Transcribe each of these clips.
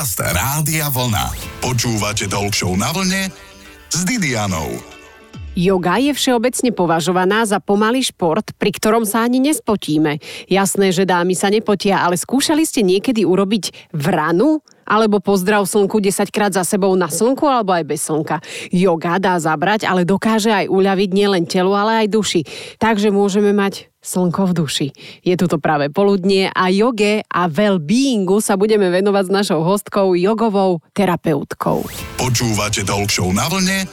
Podcast Rádia Vlna. Počúvate Talk na vlne s Didianou. Yoga je všeobecne považovaná za pomalý šport, pri ktorom sa ani nespotíme. Jasné, že dámy sa nepotia, ale skúšali ste niekedy urobiť vranu? Alebo pozdrav slnku 10 krát za sebou na slnku alebo aj bez slnka. Yoga dá zabrať, ale dokáže aj uľaviť nielen telu, ale aj duši. Takže môžeme mať slnko v duši. Je tu to práve poludnie a joge a well-beingu sa budeme venovať s našou hostkou, jogovou terapeutkou. Počúvate Talk na vlne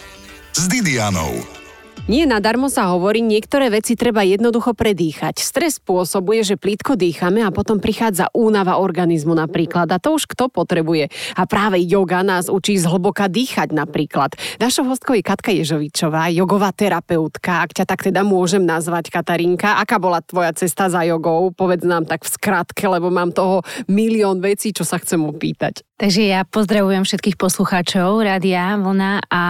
s Didianou. Nie nadarmo sa hovorí, niektoré veci treba jednoducho predýchať. Stres spôsobuje, že plítko dýchame a potom prichádza únava organizmu napríklad. A to už kto potrebuje. A práve yoga nás učí zhlboka dýchať napríklad. Našou hostkou je Katka Ježovičová, jogová terapeutka. Ak ťa tak teda môžem nazvať, Katarinka. Aká bola tvoja cesta za jogou? Povedz nám tak v skratke, lebo mám toho milión vecí, čo sa chcem opýtať. Takže ja pozdravujem všetkých poslucháčov Rádia Vlna a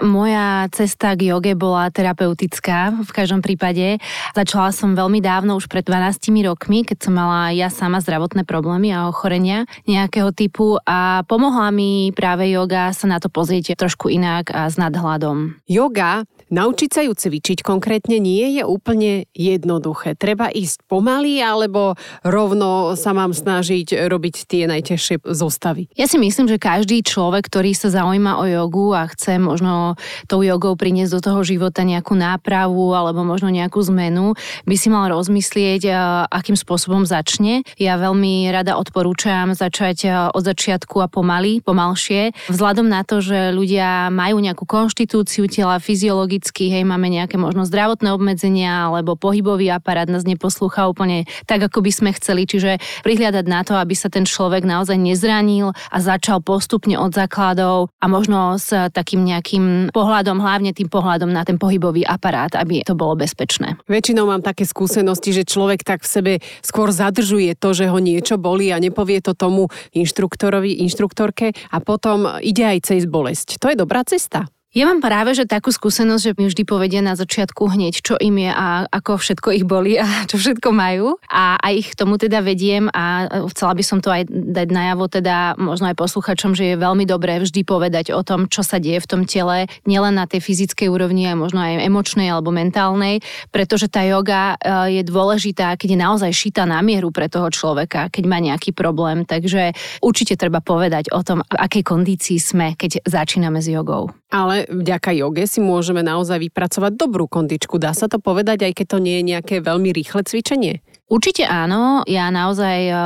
moja cesta k joge bola terapeutická v každom prípade. Začala som veľmi dávno, už pred 12 rokmi, keď som mala ja sama zdravotné problémy a ochorenia nejakého typu a pomohla mi práve yoga sa na to pozrieť trošku inak a s nadhľadom. Yoga Naučiť sa ju cvičiť konkrétne nie je úplne jednoduché. Treba ísť pomaly alebo rovno sa mám snažiť robiť tie najtežšie zostavy. Ja si myslím, že každý človek, ktorý sa zaujíma o jogu a chce možno tou jogou priniesť do toho života nejakú nápravu alebo možno nejakú zmenu, by si mal rozmyslieť, akým spôsobom začne. Ja veľmi rada odporúčam začať od začiatku a pomaly, pomalšie. Vzhľadom na to, že ľudia majú nejakú konštitúciu tela, fyziológiu, atypický, hej, máme nejaké možno zdravotné obmedzenia alebo pohybový aparát nás neposlúcha úplne tak, ako by sme chceli. Čiže prihliadať na to, aby sa ten človek naozaj nezranil a začal postupne od základov a možno s takým nejakým pohľadom, hlavne tým pohľadom na ten pohybový aparát, aby to bolo bezpečné. Väčšinou mám také skúsenosti, že človek tak v sebe skôr zadržuje to, že ho niečo bolí a nepovie to tomu inštruktorovi, inštruktorke a potom ide aj cez bolesť. To je dobrá cesta. Ja mám práve, že takú skúsenosť, že mi vždy povedia na začiatku hneď, čo im je a ako všetko ich boli a čo všetko majú. A aj ich tomu teda vediem a chcela by som to aj dať najavo teda možno aj posluchačom, že je veľmi dobré vždy povedať o tom, čo sa deje v tom tele, nielen na tej fyzickej úrovni, ale možno aj emočnej alebo mentálnej, pretože tá yoga e, je dôležitá, keď je naozaj šita na mieru pre toho človeka, keď má nejaký problém. Takže určite treba povedať o tom, v akej kondícii sme, keď začíname s jogou. Ale vďaka joge si môžeme naozaj vypracovať dobrú kondičku. Dá sa to povedať, aj keď to nie je nejaké veľmi rýchle cvičenie? Určite áno, ja naozaj uh,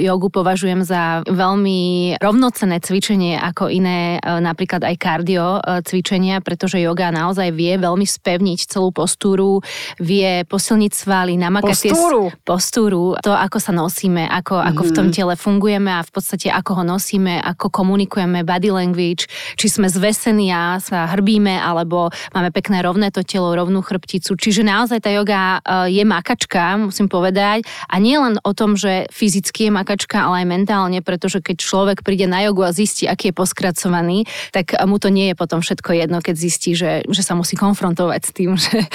jogu považujem za veľmi rovnocené cvičenie ako iné uh, napríklad aj kardio uh, cvičenia, pretože joga naozaj vie veľmi spevniť celú postúru, vie posilniť svaly, namakať postúru. Tie, postúru, to ako sa nosíme, ako, mm-hmm. ako v tom mhm. tele fungujeme a v podstate ako ho nosíme, ako komunikujeme body language, či sme zvesení a sa hrbíme, alebo máme pekné rovné to telo, rovnú chrbticu. Čiže naozaj tá joga je makačka, musím povedať, povedať. A nie len o tom, že fyzicky je makačka, ale aj mentálne, pretože keď človek príde na jogu a zistí, aký je poskracovaný, tak mu to nie je potom všetko jedno, keď zistí, že, že sa musí konfrontovať s tým, že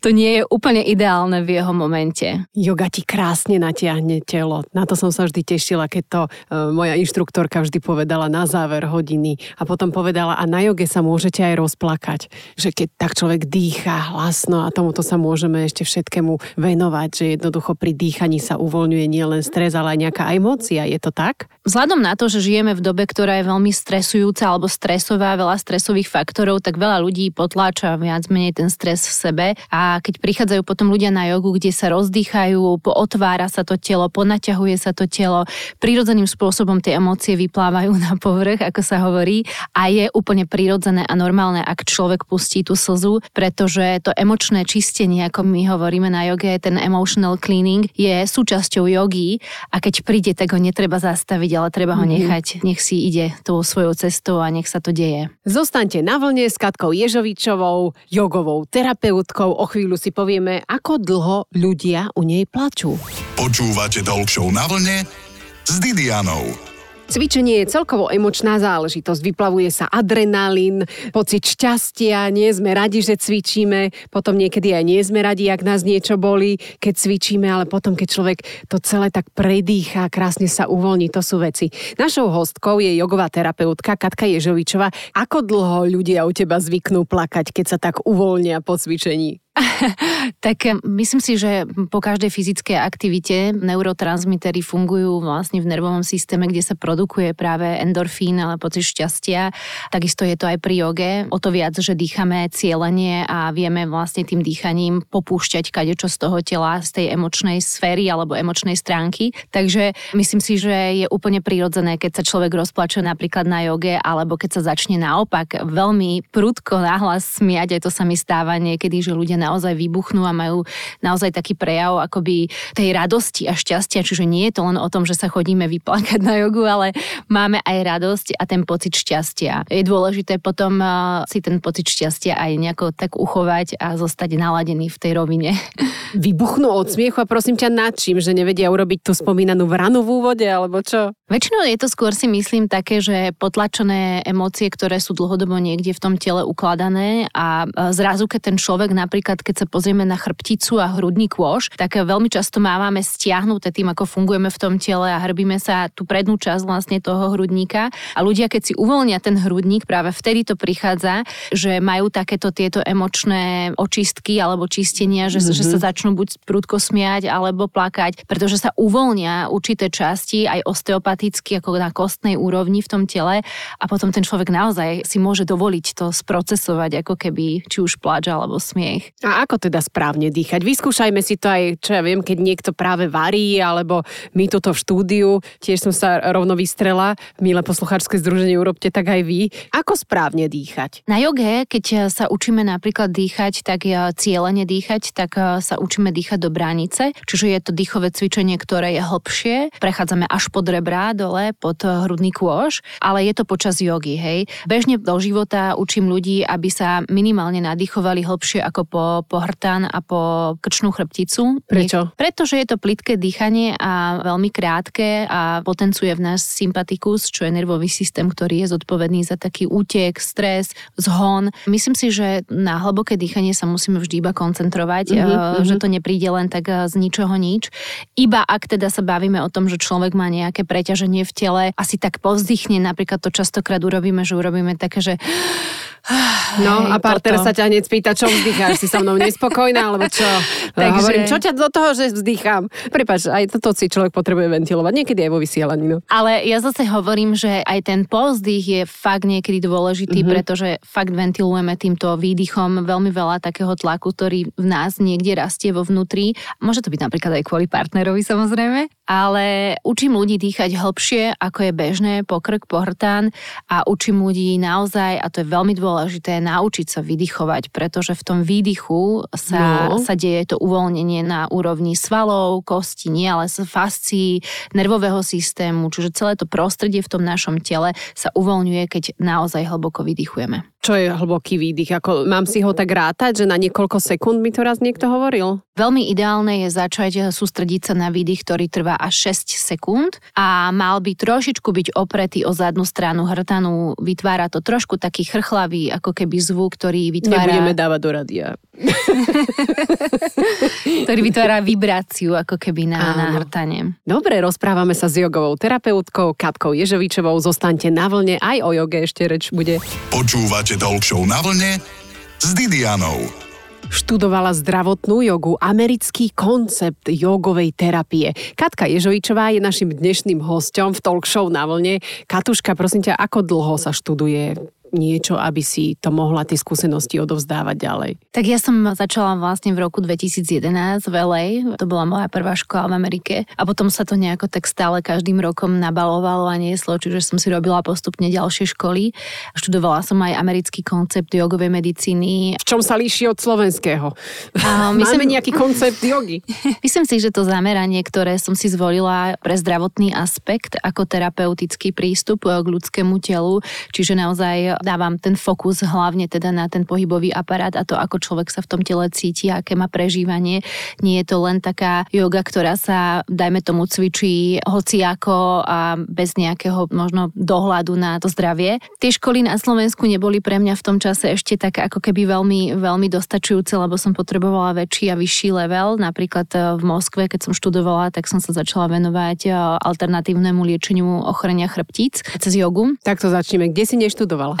to nie je úplne ideálne v jeho momente. Yoga ti krásne natiahne telo. Na to som sa vždy tešila, keď to uh, moja inštruktorka vždy povedala na záver hodiny. A potom povedala, a na joge sa môžete aj rozplakať. Že keď tak človek dýcha hlasno a tomuto sa môžeme ešte všetkému venovať, že jednoducho jednoducho pri dýchaní sa uvoľňuje nielen stres, ale aj nejaká emócia. Je to tak? Vzhľadom na to, že žijeme v dobe, ktorá je veľmi stresujúca alebo stresová, veľa stresových faktorov, tak veľa ľudí potláča viac menej ten stres v sebe. A keď prichádzajú potom ľudia na jogu, kde sa rozdýchajú, otvára sa to telo, ponaťahuje sa to telo, prirodzeným spôsobom tie emócie vyplávajú na povrch, ako sa hovorí. A je úplne prirodzené a normálne, ak človek pustí tú slzu, pretože to emočné čistenie, ako my hovoríme na joge, ten emotional cleaning je súčasťou jogy a keď príde, tak ho netreba zastaviť, ale treba ho mhm. nechať, nech si ide tou svojou cestou a nech sa to deje. Zostaňte na vlne s Katkou Ježovičovou, jogovou terapeutkou. O chvíľu si povieme, ako dlho ľudia u nej plačú. Počúvate Talk na vlne s Didianou. Cvičenie je celkovo emočná záležitosť. Vyplavuje sa adrenalín, pocit šťastia, nie sme radi, že cvičíme, potom niekedy aj nie sme radi, ak nás niečo boli, keď cvičíme, ale potom, keď človek to celé tak predýcha, krásne sa uvoľní, to sú veci. Našou hostkou je jogová terapeutka Katka Ježovičová. Ako dlho ľudia u teba zvyknú plakať, keď sa tak uvoľnia po cvičení? tak myslím si, že po každej fyzickej aktivite neurotransmitery fungujú vlastne v nervovom systéme, kde sa produkuje práve endorfín, ale pocit šťastia. Takisto je to aj pri joge. O to viac, že dýchame cieľenie a vieme vlastne tým dýchaním popúšťať kadečo z toho tela, z tej emočnej sféry alebo emočnej stránky. Takže myslím si, že je úplne prirodzené, keď sa človek rozplače napríklad na joge, alebo keď sa začne naopak veľmi prudko nahlas smiať, aj to sa mi stáva niekedy, že ľudia naozaj vybuchnú a majú naozaj taký prejav akoby tej radosti a šťastia, čiže nie je to len o tom, že sa chodíme vyplakať na jogu, ale máme aj radosť a ten pocit šťastia. Je dôležité potom uh, si ten pocit šťastia aj nejako tak uchovať a zostať naladený v tej rovine. Vybuchnú od smiechu a prosím ťa nad čím, že nevedia urobiť tú spomínanú vranu v úvode alebo čo? Väčšinou je to skôr si myslím také, že potlačené emócie, ktoré sú dlhodobo niekde v tom tele ukladané a zrazu, keď ten človek napríklad, keď sa pozrieme na chrbticu a hrudný kôž, tak veľmi často máme stiahnuté tým, ako fungujeme v tom tele a hrbíme sa tú prednú časť vlastne toho hrudníka a ľudia, keď si uvoľnia ten hrudník, práve vtedy to prichádza, že majú takéto tieto emočné očistky alebo čistenia, že, mm-hmm. že sa mhm. začnú buď prudko smiať alebo plakať, pretože sa uvoľnia určité časti aj osteopat empaticky ako na kostnej úrovni v tom tele a potom ten človek naozaj si môže dovoliť to sprocesovať ako keby či už pláč alebo smiech. A ako teda správne dýchať? Vyskúšajme si to aj, čo ja viem, keď niekto práve varí alebo my tuto v štúdiu, tiež som sa rovno vystrela, milé poslucháčske združenie, urobte tak aj vy. Ako správne dýchať? Na joge, keď sa učíme napríklad dýchať, tak cieľene dýchať, tak sa učíme dýchať do bránice, čiže je to dýchové cvičenie, ktoré je hlbšie, prechádzame až pod rebra, dole pod hrudný kôž, ale je to počas jogy, hej. Bežne do života učím ľudí, aby sa minimálne nadýchovali hlbšie ako po, po hrtan a po krčnú chrbticu. Prečo? Pretože je to plitké dýchanie a veľmi krátke a potenciuje v nás sympatikus, čo je nervový systém, ktorý je zodpovedný za taký útek, stres, zhon. Myslím si, že na hlboké dýchanie sa musíme vždy iba koncentrovať, mm-hmm, že to nepríde len tak z ničoho nič. Iba ak teda sa bavíme o tom, že človek má nejaké preťaž preťaženie v tele asi tak povzdychne, napríklad to častokrát urobíme, že urobíme také, že No Hej, a partner toto. sa ťa hneď spýta, čo vzdycháš, si so mnou nespokojná, alebo čo? Takže... Hovorím, čo ťa do toho, že vzdychám? Prepač, aj toto si človek potrebuje ventilovať, niekedy aj vo vysielaní. No. Ale ja zase hovorím, že aj ten povzdych je fakt niekedy dôležitý, mm-hmm. pretože fakt ventilujeme týmto výdychom veľmi veľa takého tlaku, ktorý v nás niekde rastie vo vnútri. Môže to byť napríklad aj kvôli partnerovi samozrejme, ale učím ľudí dýchať hlbšie, ako je bežné, po krk, po hrtán a učím ľudí naozaj, a to je veľmi dôležité, naučiť sa vydychovať, pretože v tom výdychu sa, no. sa deje to uvoľnenie na úrovni svalov, kosti, nie, ale fascií, nervového systému, čiže celé to prostredie v tom našom tele sa uvoľňuje, keď naozaj hlboko vydychujeme. Čo je hlboký výdych? Ako, mám si ho tak rátať, že na niekoľko sekúnd mi to raz niekto hovoril? Veľmi ideálne je začať sústrediť sa na výdych, ktorý trvá až 6 sekúnd a mal by trošičku byť opretý o zadnú stranu hrtanu. Vytvára to trošku taký chrchlavý ako keby zvuk, ktorý vytvára... Nebudeme dávať do radia. ktorý vytvára vibráciu ako keby na, na hrtanie. Dobre, rozprávame sa s jogovou terapeutkou Katkou Ježovičovou. Zostaňte na vlne, aj o joge ešte reč bude. Počúvate Show na vlne s Didianou. Študovala zdravotnú jogu, americký koncept jogovej terapie. Katka Ježovičová je našim dnešným hostom v talk show na vlne. Katuška, prosím ťa, ako dlho sa študuje niečo, aby si to mohla tie skúsenosti odovzdávať ďalej? Tak ja som začala vlastne v roku 2011 v LA, to bola moja prvá škola v Amerike a potom sa to nejako tak stále každým rokom nabalovalo a nieslo, čiže som si robila postupne ďalšie školy. Študovala som aj americký koncept jogovej medicíny. V čom sa líši od slovenského? A myslím, Máme nejaký koncept jogy? myslím si, že to zameranie, ktoré som si zvolila pre zdravotný aspekt ako terapeutický prístup k ľudskému telu, čiže naozaj dávam ten fokus hlavne teda na ten pohybový aparát a to, ako človek sa v tom tele cíti, aké má prežívanie. Nie je to len taká yoga, ktorá sa, dajme tomu, cvičí hociako a bez nejakého možno dohľadu na to zdravie. Tie školy na Slovensku neboli pre mňa v tom čase ešte tak ako keby veľmi, veľmi dostačujúce, lebo som potrebovala väčší a vyšší level. Napríklad e, v Moskve, keď som študovala, tak som sa začala venovať e, alternatívnemu liečeniu ochorenia chrbtíc cez jogu. Tak to začneme. Kde si neštudovala?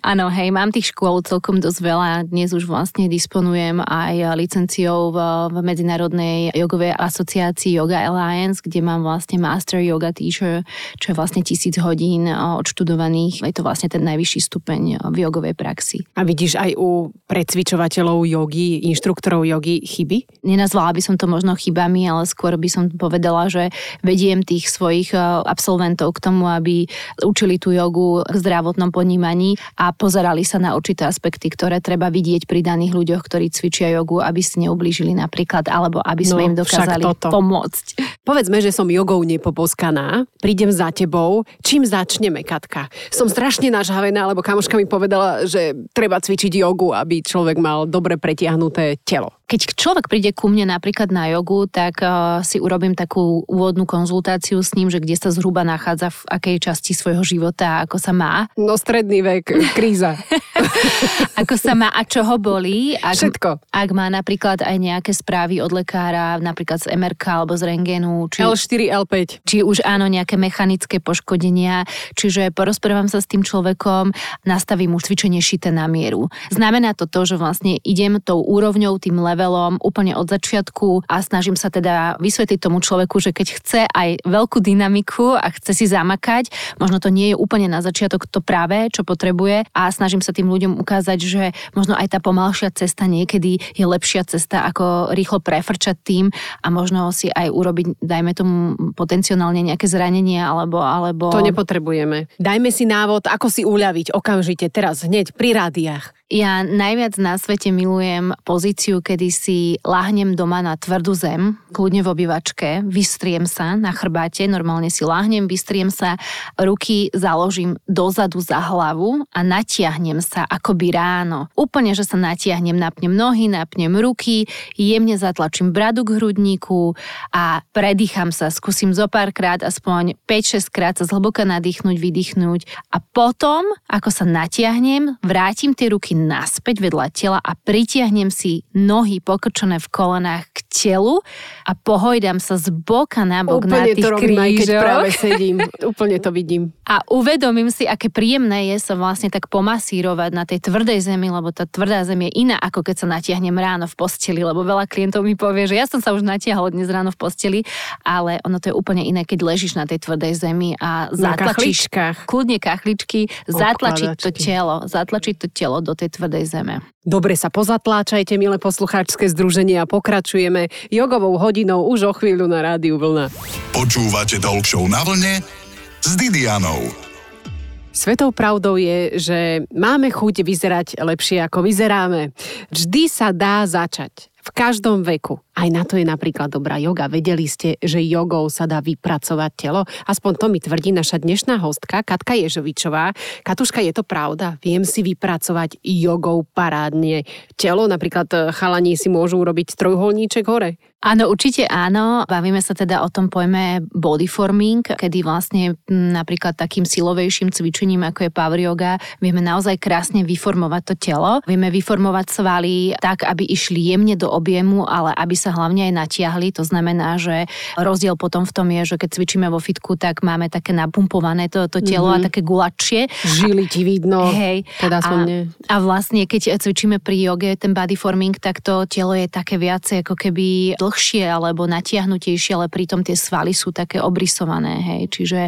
Áno, hej, mám tých škôl celkom dosť veľa. Dnes už vlastne disponujem aj licenciou v, v Medzinárodnej jogovej asociácii Yoga Alliance, kde mám vlastne Master Yoga Teacher, čo je vlastne tisíc hodín odštudovaných. Je to vlastne ten najvyšší stupeň v jogovej praxi. A vidíš aj u precvičovateľov jogy, inštruktorov jogy chyby? Nenazvala by som to možno chybami, ale skôr by som povedala, že vediem tých svojich absolventov k tomu, aby učili tú jogu k zdravotnom ponímaní a pozerali sa na určité aspekty, ktoré treba vidieť pri daných ľuďoch, ktorí cvičia jogu, aby si neublížili napríklad, alebo aby sme no, im dokázali pomôcť. Povedzme, že som jogou nepoboskaná, prídem za tebou, čím začneme, Katka? Som strašne nažhavená, lebo kamoška mi povedala, že treba cvičiť jogu, aby človek mal dobre pretiahnuté telo. Keď človek príde ku mne napríklad na jogu, tak uh, si urobím takú úvodnú konzultáciu s ním, že kde sa zhruba nachádza v akej časti svojho života, ako sa má. No stredný vek, kríza. ako sa má a čo ho bolí. Ak, Všetko. Ak má napríklad aj nejaké správy od lekára, napríklad z MRK alebo z rengenu. Či, L4, L5. Či už áno, nejaké mechanické poškodenia. Čiže porozprávam sa s tým človekom, nastavím mu cvičenie šité na mieru. Znamená to to, že vlastne idem tou úrovňou, tým levelom úplne od začiatku a snažím sa teda vysvetliť tomu človeku, že keď chce aj veľkú dynamiku a chce si zamakať, možno to nie je úplne na začiatok to práve, čo potrebuje a snažím sa tým ľuďom ukázať, že možno aj tá pomalšia cesta niekedy je lepšia cesta, ako rýchlo prefrčať tým a možno si aj urobiť, dajme tomu potenciálne nejaké zranenie alebo, alebo... To nepotrebujeme. Dajme si návod, ako si uľaviť okamžite, teraz, hneď, pri rádiách. Ja najviac na svete milujem pozíciu, kedy si láhnem doma na tvrdú zem, kľudne v obývačke, vystriem sa na chrbáte, normálne si láhnem, vystriem sa, ruky založím dozadu za hlavu a natiahnem sa akoby ráno. Úplne, že sa natiahnem, napnem nohy, napnem ruky, jemne zatlačím bradu k hrudníku a predýcham sa, skúsim zo párkrát, aspoň 5-6 krát sa zhlboka nadýchnuť, vydýchnuť a potom, ako sa natiahnem, vrátim tie ruky naspäť vedľa tela a pritiahnem si nohy pokrčené v kolenách k telu a pohojdam sa z boka na bok Úplne na tých to robím, aj keď práve sedím. Úplne to vidím. A uvedomím si, aké príjemné je sa vlastne tak pomasírovať na tej tvrdej zemi, lebo tá tvrdá zem je iná, ako keď sa natiahnem ráno v posteli, lebo veľa klientov mi povie, že ja som sa už natiahol dnes ráno v posteli, ale ono to je úplne iné, keď ležíš na tej tvrdej zemi a zatlačíš, kľudne kachličky, zatlačiť to telo, zatlačiť to telo do tej tvrdej zeme. Dobre sa pozatláčajte, milé poslucháčske združenie a pokračujeme jogovou hodinou už o chvíľu na rádiu Vlna. Počúvate Talk na vlne s Didianou. Svetou pravdou je, že máme chuť vyzerať lepšie ako vyzeráme. Vždy sa dá začať. V každom veku. Aj na to je napríklad dobrá joga. Vedeli ste, že jogou sa dá vypracovať telo? Aspoň to mi tvrdí naša dnešná hostka, Katka Ježovičová. Katuška, je to pravda? Viem si vypracovať jogou parádne telo? Napríklad eh, chalani si môžu urobiť trojuholníček hore? Áno, určite áno. Bavíme sa teda o tom pojme body forming, kedy vlastne napríklad takým silovejším cvičením, ako je power yoga, vieme naozaj krásne vyformovať to telo. Vieme vyformovať svaly tak, aby išli jemne do objemu, ale aby sa hlavne aj natiahli. To znamená, že rozdiel potom v tom je, že keď cvičíme vo fitku, tak máme také napumpované to, to telo mm-hmm. a mhm. také gulačie. Žily ti vidno. Hej. Teda a, a vlastne, keď cvičíme pri joge ten body forming, tak to telo je také viacej ako keby dlhšie alebo natiahnutejšie, ale pritom tie svaly sú také obrysované, hej. Čiže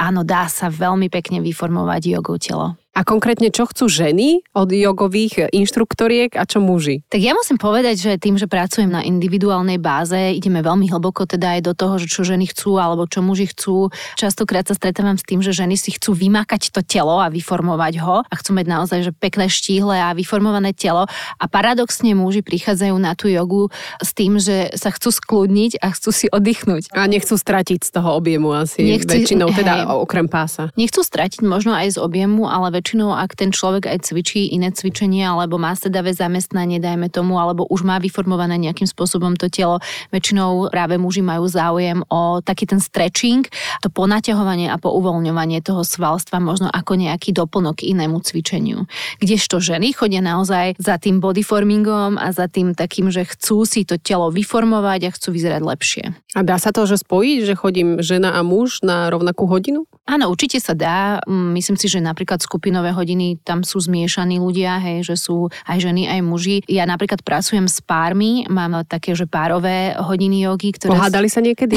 áno, dá sa veľmi pekne vyformovať jogou telo. A konkrétne, čo chcú ženy od jogových inštruktoriek a čo muži? Tak ja musím povedať, že tým, že pracujem na individuálnej báze, ideme veľmi hlboko teda aj do toho, že čo ženy chcú alebo čo muži chcú. Častokrát sa stretávam s tým, že ženy si chcú vymakať to telo a vyformovať ho a chcú mať naozaj že pekné štíhle a vyformované telo. A paradoxne muži prichádzajú na tú jogu s tým, že sa chcú skľudniť a chcú si oddychnúť. A nechcú stratiť z toho objemu asi Nechci, väčšinou, teda hej, okrem pása. Nechcú stratiť možno aj z objemu, ale väčšinou, ak ten človek aj cvičí iné cvičenie alebo má sedavé zamestnanie, dajme tomu, alebo už má vyformované nejakým spôsobom to telo, väčšinou práve muži majú záujem o taký ten stretching, to ponaťahovanie a pouvoľňovanie toho svalstva možno ako nejaký doplnok inému cvičeniu. Kdežto ženy chodia naozaj za tým bodyformingom a za tým takým, že chcú si to telo vyformovať a chcú vyzerať lepšie. A dá sa to, že spojiť, že chodím žena a muž na rovnakú hodinu? Áno, určite sa dá. Mm, myslím si, že napríklad skupinové hodiny tam sú zmiešaní ľudia, hej, že sú aj ženy, aj muži. Ja napríklad pracujem s pármi, mám také, že párové hodiny jogy, ktoré... Pohádali sa niekedy?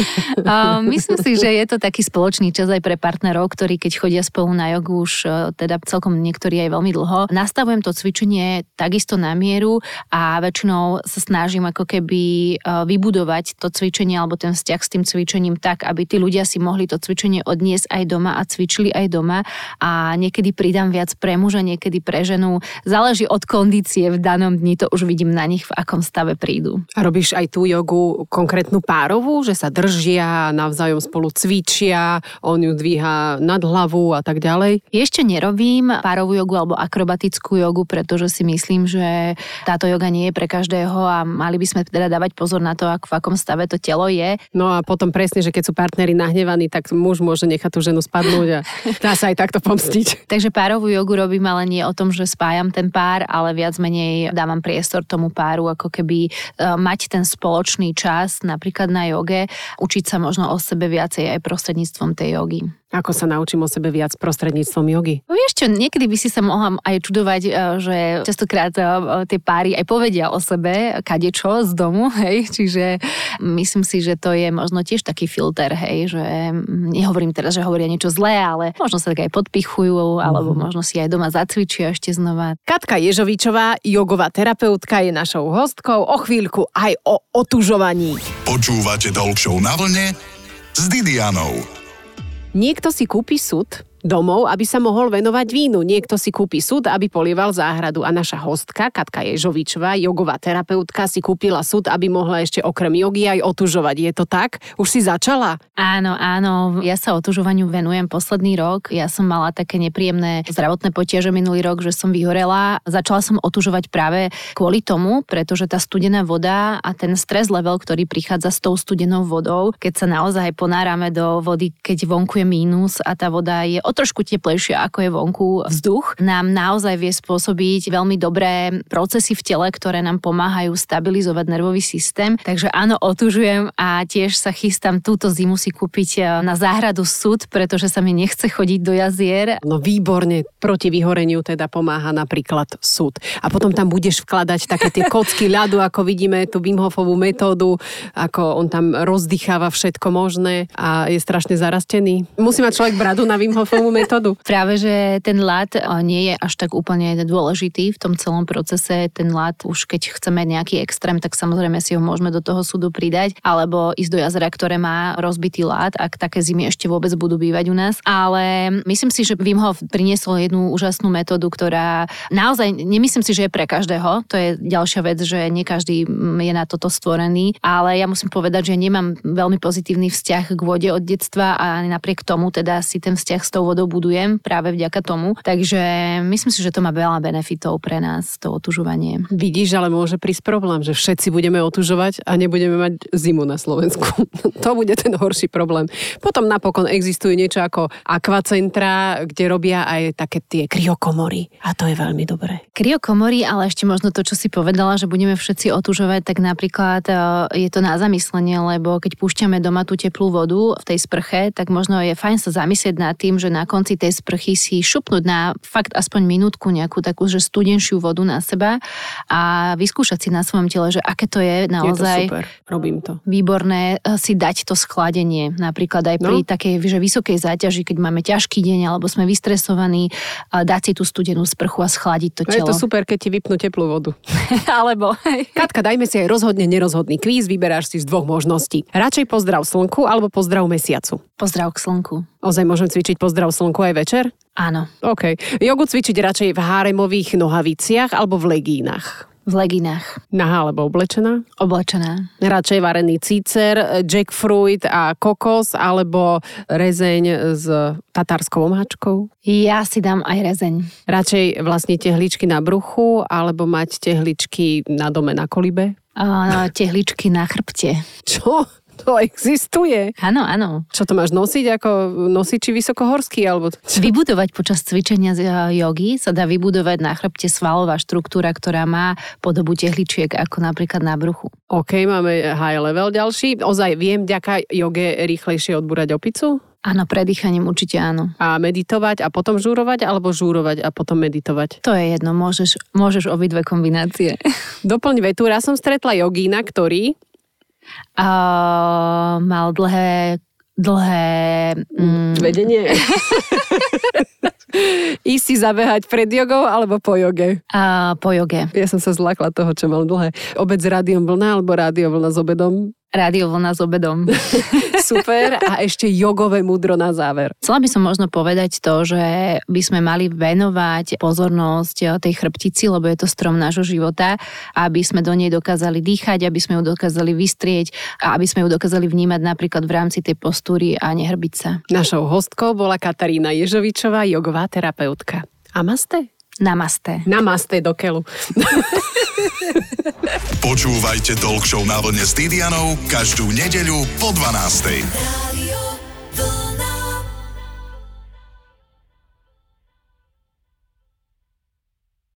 myslím si, že je to taký spoločný čas aj pre partnerov, ktorí keď chodia spolu na jogu už e, teda celkom niektorí aj veľmi dlho. Nastavujem to cvičenie takisto na mieru a väčšinou sa snažím ako keby e, vybudovať to cvičenie alebo ten vzťah s tým cvičením tak, aby tí ľudia si mohli to cvičenie cvičenie odniesť aj doma a cvičili aj doma a niekedy pridám viac pre muža, niekedy pre ženu. Záleží od kondície v danom dni, to už vidím na nich, v akom stave prídu. A robíš aj tú jogu konkrétnu párovú, že sa držia, navzájom spolu cvičia, on ju dvíha nad hlavu a tak ďalej? Ešte nerobím párovú jogu alebo akrobatickú jogu, pretože si myslím, že táto joga nie je pre každého a mali by sme teda dávať pozor na to, ako v akom stave to telo je. No a potom presne, že keď sú partnery nahnevaní, tak muž môže nechať tú ženu spadnúť a dá sa aj takto pomstiť. Takže párovú jogu robím ale nie o tom, že spájam ten pár, ale viac menej dávam priestor tomu páru, ako keby e, mať ten spoločný čas napríklad na joge, učiť sa možno o sebe viacej aj prostredníctvom tej jogy. Ako sa naučím o sebe viac prostredníctvom jogy? No vieš čo, niekedy by si sa mohla aj čudovať, e, že častokrát e, tie páry aj povedia o sebe kadečo z domu, hej, čiže myslím si, že to je možno tiež taký filter, hej, že nehovorím teraz, že hovoria niečo zlé, ale možno sa tak aj podpichujú, alebo mm. možno si aj doma zacvičia ešte znova. Katka Ježovičová, jogová terapeutka, je našou hostkou o chvíľku aj o otužovaní. Počúvate Talk na vlne s Didianou. Niekto si kúpi sud, domov, aby sa mohol venovať vínu. Niekto si kúpi súd, aby polieval záhradu a naša hostka, Katka Ježovičová, jogová terapeutka, si kúpila súd, aby mohla ešte okrem jogy aj otužovať. Je to tak? Už si začala? Áno, áno. Ja sa otužovaniu venujem posledný rok. Ja som mala také nepríjemné zdravotné potiaže minulý rok, že som vyhorela. Začala som otužovať práve kvôli tomu, pretože tá studená voda a ten stres level, ktorý prichádza s tou studenou vodou, keď sa naozaj ponárame do vody, keď vonku je mínus a tá voda je trošku teplejšie ako je vonku vzduch, nám naozaj vie spôsobiť veľmi dobré procesy v tele, ktoré nám pomáhajú stabilizovať nervový systém. Takže áno, otužujem a tiež sa chystám túto zimu si kúpiť e, na záhradu súd, pretože sa mi nechce chodiť do jazier. No výborne, proti vyhoreniu teda pomáha napríklad súd. A potom tam budeš vkladať také tie kocky ľadu, ako vidíme tú Wim Hofovú metódu, ako on tam rozdycháva všetko možné a je strašne zarastený. Musí mať človek bradu na Wim Hofovú novú metódu. Práve, že ten lát nie je až tak úplne dôležitý v tom celom procese. Ten lát už keď chceme nejaký extrém, tak samozrejme si ho môžeme do toho súdu pridať, alebo ísť do jazera, ktoré má rozbitý lát, ak také zimy ešte vôbec budú bývať u nás. Ale myslím si, že Wim Hof priniesol jednu úžasnú metódu, ktorá naozaj, nemyslím si, že je pre každého. To je ďalšia vec, že nie každý je na toto stvorený, ale ja musím povedať, že nemám veľmi pozitívny vzťah k vode od detstva a napriek tomu teda si ten vzťah s tou vodou budujem práve vďaka tomu. Takže myslím si, že to má veľa benefitov pre nás, to otužovanie. Vidíš, ale môže prísť problém, že všetci budeme otužovať a nebudeme mať zimu na Slovensku. to bude ten horší problém. Potom napokon existuje niečo ako akvacentra, kde robia aj také tie kryokomory a to je veľmi dobré. Kryokomory, ale ešte možno to, čo si povedala, že budeme všetci otužovať, tak napríklad e, je to na zamyslenie, lebo keď púšťame doma tú teplú vodu v tej sprche, tak možno je fajn sa zamyslieť nad tým, že na na konci tej sprchy si šupnúť na fakt aspoň minútku nejakú takú, že studenšiu vodu na seba a vyskúšať si na svojom tele, že aké to je naozaj Je to super, robím to. výborné eh, si dať to schladenie. Napríklad aj pri No. takej že vysokej záťaži, keď máme ťažký deň alebo sme vystresovaní, a dať si tú studenú sprchu a schladiť to No je telo. to super, keď ti vypnú teplú vodu. alebo Katka, dajme si aj rozhodne nerozhodný kvíz, vyberáš si z dvoch možností. Radšej pozdrav slnku alebo pozdrav mesiacu. pozdrav k slnku. Ozaj môžem cvičiť pozdrav slnku aj večer? Áno, OK. Jogu cvičiť radšej v háremových nohaviciach alebo v legínach? v leginách, Nahá alebo oblečená? oblečená. Radšej varený cícer, jackfruit a kokos alebo rezeň s tatárskou omáčkou? Ja si dám aj rezeň. Radšej vlastne tehličky na bruchu alebo mať tehličky na dome na kolibe? A, tehličky na chrbte. Čo? To existuje. Áno, áno. Čo to máš nosiť ako nosiči vysokohorský? Alebo... Vybudovať počas cvičenia z eh, jogy sa dá vybudovať na chrbte svalová štruktúra, ktorá má podobu tehličiek, ako napríklad na bruchu. OK, máme high level ďalší. Ozaj viem vďaka joge rýchlejšie odbúrať opicu? Áno, predýchaním určite áno. A meditovať a potom žúrovať, alebo žúrovať a potom meditovať? To je jedno, môžeš, môžeš obidve kombinácie. Doplň vetu, raz som stretla jogína, ktorý... A, mal dlhé, dlhé... Mm, Vedenie. Ísť si zabehať pred jogou alebo po joge? a, po joge. Ja som sa zlakla toho, čo mal dlhé. Obed s rádiom vlna alebo rádio vlna s obedom? Rádio vlna s obedom. Super. A ešte jogové múdro na záver. Chcela by som možno povedať to, že by sme mali venovať pozornosť eh, tej chrbtici, lebo je to strom nášho života, aby sme do nej dokázali dýchať, aby sme ju dokázali vystrieť a aby sme ju dokázali vnímať napríklad v rámci tej postúry a nehrbiť sa. Našou hostkou bola Katarína Ježovičová, jogová terapeutka. Amaste? Namaste. Namaste do keľu. Počúvajte Talk Show na vlne s Didianou každú nedeľu po 12.